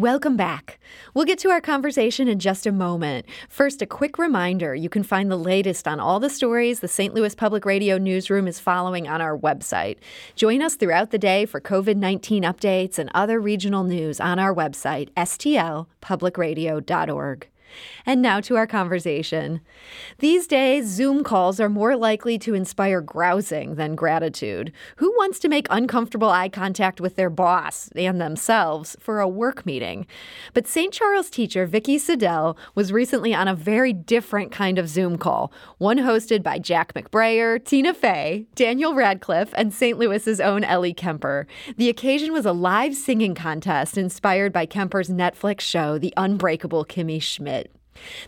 Welcome back. We'll get to our conversation in just a moment. First, a quick reminder you can find the latest on all the stories the St. Louis Public Radio newsroom is following on our website. Join us throughout the day for COVID 19 updates and other regional news on our website, stlpublicradio.org. And now to our conversation. These days, Zoom calls are more likely to inspire grousing than gratitude. Who wants to make uncomfortable eye contact with their boss and themselves for a work meeting? But St. Charles teacher Vicki Siddell was recently on a very different kind of Zoom call, one hosted by Jack McBrayer, Tina Fey, Daniel Radcliffe, and St. Louis's own Ellie Kemper. The occasion was a live singing contest inspired by Kemper's Netflix show, The Unbreakable Kimmy Schmidt.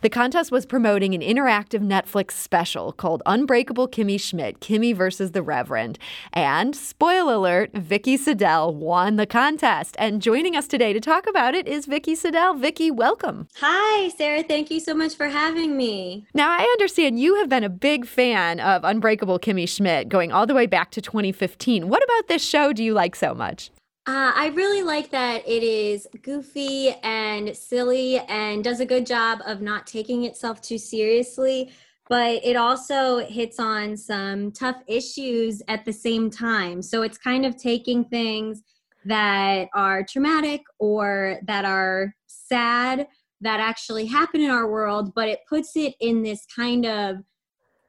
The contest was promoting an interactive Netflix special called Unbreakable Kimmy Schmidt, Kimmy versus the Reverend. And, spoiler alert, Vicki Siddell won the contest. And joining us today to talk about it is Vicki Siddell. Vicki, welcome. Hi, Sarah. Thank you so much for having me. Now, I understand you have been a big fan of Unbreakable Kimmy Schmidt going all the way back to 2015. What about this show do you like so much? Uh, I really like that it is goofy and silly and does a good job of not taking itself too seriously, but it also hits on some tough issues at the same time. So it's kind of taking things that are traumatic or that are sad that actually happen in our world, but it puts it in this kind of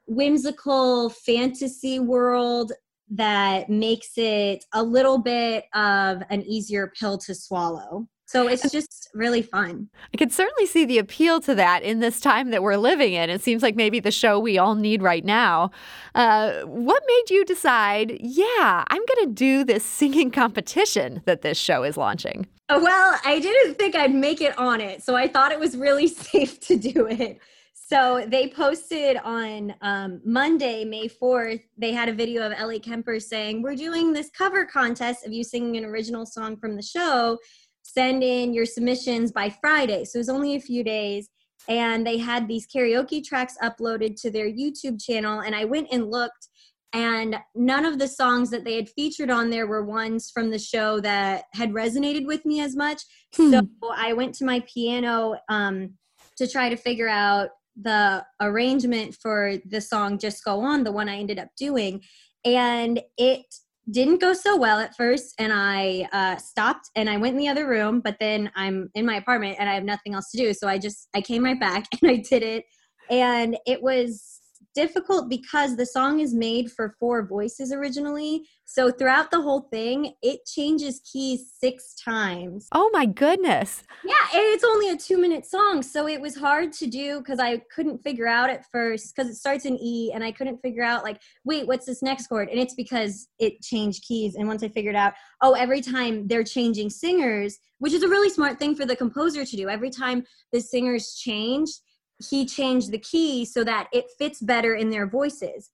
whimsical fantasy world that makes it a little bit of an easier pill to swallow. So it's just really fun. I could certainly see the appeal to that in this time that we're living in. It seems like maybe the show we all need right now. Uh, what made you decide, yeah, I'm going to do this singing competition that this show is launching? Well, I didn't think I'd make it on it. So I thought it was really safe to do it. So they posted on um, Monday, May 4th, they had a video of Ellie Kemper saying, We're doing this cover contest of you singing an original song from the show. Send in your submissions by Friday. So it was only a few days. And they had these karaoke tracks uploaded to their YouTube channel. And I went and looked, and none of the songs that they had featured on there were ones from the show that had resonated with me as much. Hmm. So I went to my piano um, to try to figure out the arrangement for the song Just Go On, the one I ended up doing. And it didn't go so well at first. And I uh, stopped and I went in the other room, but then I'm in my apartment and I have nothing else to do. So I just, I came right back and I did it. And it was difficult because the song is made for four voices originally. So throughout the whole thing, it changes keys six times. Oh my goodness. Yeah, and it's only a two minute song. So it was hard to do because I couldn't figure out at first because it starts in E and I couldn't figure out, like, wait, what's this next chord? And it's because it changed keys. And once I figured out, oh, every time they're changing singers, which is a really smart thing for the composer to do, every time the singers change, he changed the key so that it fits better in their voices.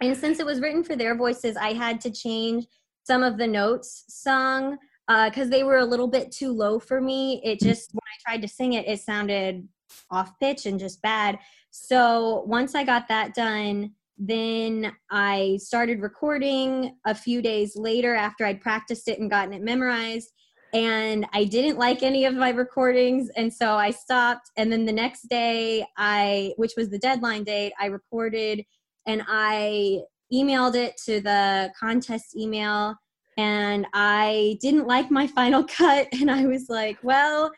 And since it was written for their voices, I had to change some of the notes sung because uh, they were a little bit too low for me. It just, when I tried to sing it, it sounded off pitch and just bad. So once I got that done, then I started recording a few days later after I'd practiced it and gotten it memorized and I didn't like any of my recordings and so I stopped. And then the next day I which was the deadline date I recorded and I emailed it to the contest email and I didn't like my final cut and I was like well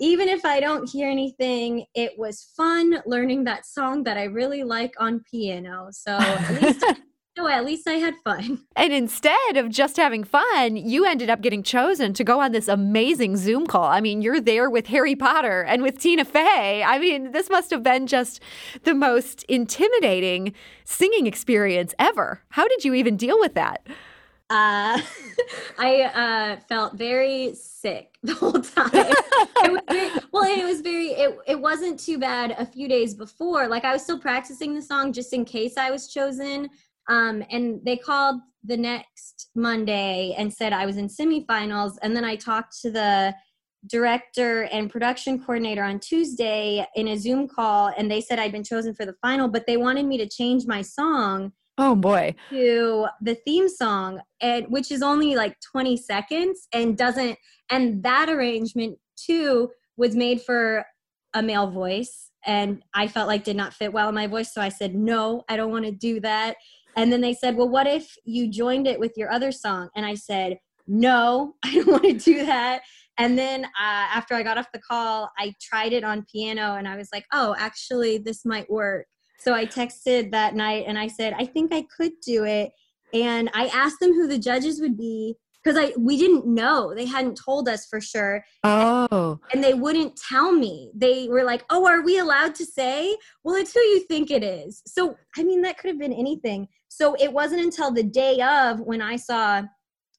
even if I don't hear anything it was fun learning that song that I really like on piano. So at least no, at least I had fun. And instead of just having fun, you ended up getting chosen to go on this amazing Zoom call. I mean, you're there with Harry Potter and with Tina Fey. I mean, this must have been just the most intimidating singing experience ever. How did you even deal with that? Uh, I uh, felt very sick the whole time. it very, well, it was very. It it wasn't too bad a few days before. Like I was still practicing the song just in case I was chosen. Um, and they called the next Monday and said I was in semifinals. And then I talked to the director and production coordinator on Tuesday in a Zoom call, and they said I'd been chosen for the final, but they wanted me to change my song. Oh boy. To the theme song, and which is only like 20 seconds and doesn't and that arrangement too was made for a male voice and I felt like did not fit well in my voice. So I said, no, I don't want to do that. And then they said, well, what if you joined it with your other song? And I said, no, I don't want to do that. And then uh, after I got off the call, I tried it on piano and I was like, oh, actually, this might work. So I texted that night and I said, I think I could do it. And I asked them who the judges would be because I we didn't know. They hadn't told us for sure. Oh. And they wouldn't tell me. They were like, "Oh, are we allowed to say?" Well, it's who you think it is. So, I mean, that could have been anything. So, it wasn't until the day of when I saw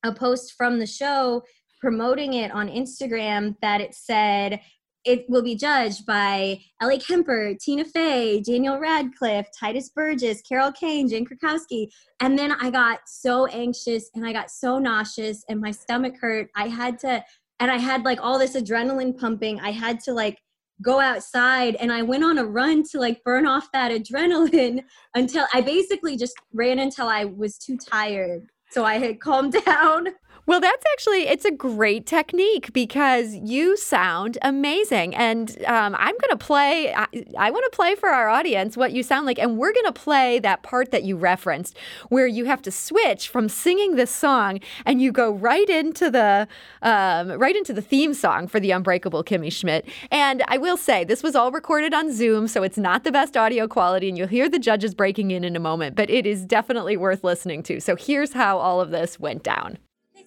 a post from the show promoting it on Instagram that it said it will be judged by Ellie Kemper, Tina Fey, Daniel Radcliffe, Tituss Burgess, Carol Kane, Jane Krakowski. And then I got so anxious and I got so nauseous and my stomach hurt. I had to, and I had like all this adrenaline pumping. I had to like go outside and I went on a run to like burn off that adrenaline until I basically just ran until I was too tired. So I had calmed down. Well, that's actually it's a great technique because you sound amazing, and um, I'm to play. I, I want to play for our audience what you sound like, and we're to play that part that you referenced, where you have to switch from singing this song and you go right into the um, right into the theme song for the Unbreakable Kimmy Schmidt. And I will say this was all recorded on Zoom, so it's not the best audio quality, and you'll hear the judges breaking in in a moment, but it is definitely worth listening to. So here's how all of this went down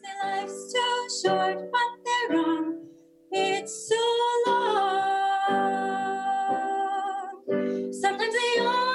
their life's too short, but they're wrong. It's so long. Sometimes the only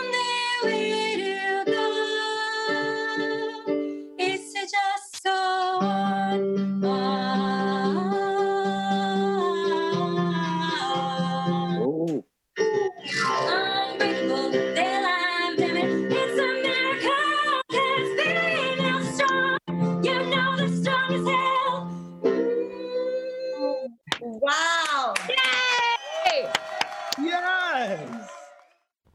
Wow. Yay! Yes.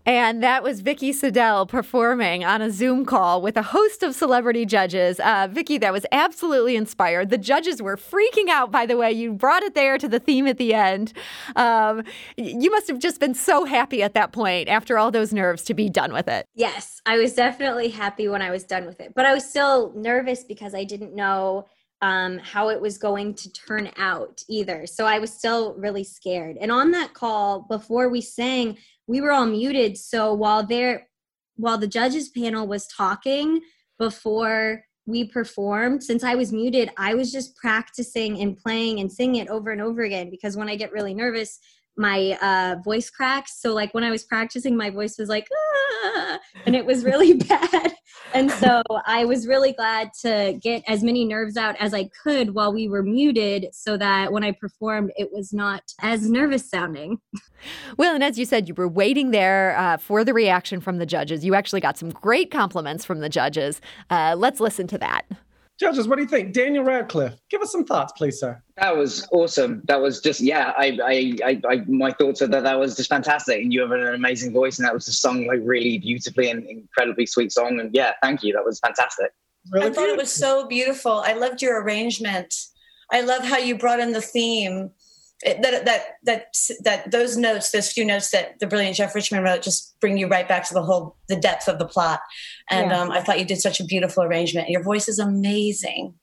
And that was Vicky Siddell performing on a Zoom call with a host of celebrity judges. Uh, Vicky, that was absolutely inspired. The judges were freaking out, by the way. You brought it there to the theme at the end. Um, you must have just been so happy at that point, after all those nerves, to be done with it. Yes, I was definitely happy when I was done with it, but I was still nervous because I didn't know um, how it was going to turn out either. So I was still really scared. And on that call, before we sang, we were all muted. So while there, while the judges panel was talking before we performed, since I was muted, I was just practicing and playing and singing it over and over again because when I get really nervous, my uh, voice cracks. So like when I was practicing, my voice was like, ah, and it was really bad. And so I was really glad to get as many nerves out as I could while we were muted so that when I performed, it was not as nervous sounding. Well, and as you said, you were waiting there uh, for the reaction from the judges. You actually got some great compliments from the judges. Uh, let's listen to that. Judges, what do you think? Daniel Radcliffe, give us some thoughts, please, sir. That was awesome. That was just yeah. I, I, I, I my thoughts are that that was just fantastic, and you have an amazing voice, and that was just sung like really beautifully and incredibly sweet song. And yeah, thank you. That was fantastic. Really I thought good. it was so beautiful. I loved your arrangement. I love how you brought in the theme. It- That that that that those notes, those few notes that the brilliant Jeff Richmond wrote, just bring you right back to the whole the depth of the plot. And Yeah. um, I thought you did such a beautiful arrangement. Your voice is amazing.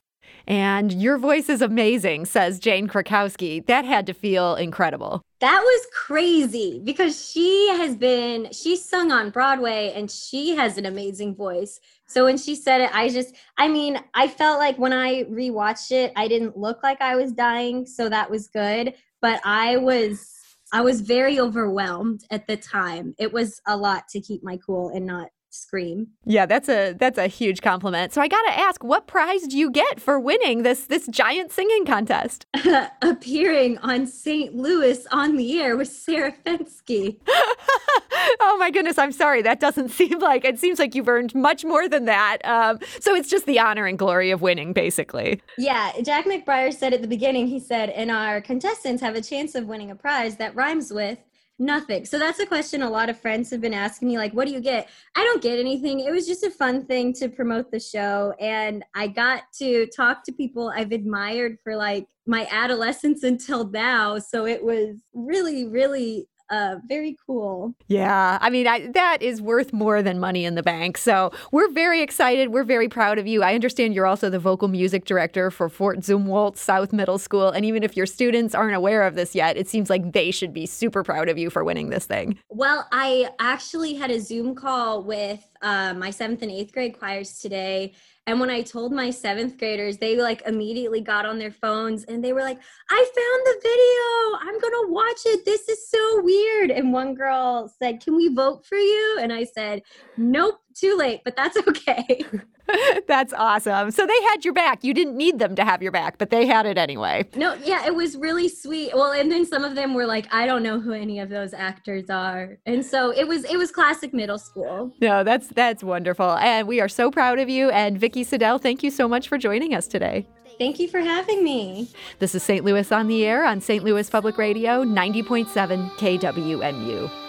And your voice is amazing, says Jane Krakowski. That had to feel incredible. That was crazy because she has been, she sung on Broadway and she has an amazing voice. So when she said it, I just, I mean, I felt like when I rewatched it, I didn't look like I was dying. So that was good. But I was, I was very overwhelmed at the time. It was a lot to keep my cool and not scream. Yeah, that's a that's a huge compliment. So I got to ask, what prize do you get for winning this this giant singing contest? Appearing on St. Louis on the air with Sarah Fenske. oh my goodness, I'm sorry. That doesn't seem like it seems like you've earned much more than that. Um, so it's just the honor and glory of winning, basically. Yeah, Jack McBrayer said at the beginning, he said, and our contestants have a chance of winning a prize that rhymes with nothing. So that's a question a lot of friends have been asking me, like, what do you get? I don't get anything. It was just a fun thing to promote the show. And I got to talk to people I've admired for like my adolescence until now. So it was really, really uh, very cool. Yeah, I mean, I, that is worth more than money in the bank. So we're very excited. We're very proud of you. I understand you're also the vocal music director for Fort Zumwalt South Middle School. And even if your students aren't aware of this yet, it seems like they should be super proud of you for winning this thing. Well, I actually had a Zoom call with uh, my seventh and eighth grade choirs today. And when I told my seventh graders, they like immediately got on their phones and they were like, I found the video. I'm going to watch it. This is so weird. And one girl said, Can we vote for you? And I said, Nope, too late, but that's okay. That's awesome. So they had your back. You didn't need them to have your back, but they had it anyway. no, yeah, it was really sweet. Well, and then some of them were like, I don't know who any of those actors are. And so it was it was classic middle school. No, that's that's wonderful. And we are so proud of you. And Vicky Siddell, thank you so much for joining us today. Thank you for having me. This is St. Louis on the Air on St. Louis Public Radio, 90.7 KWMU.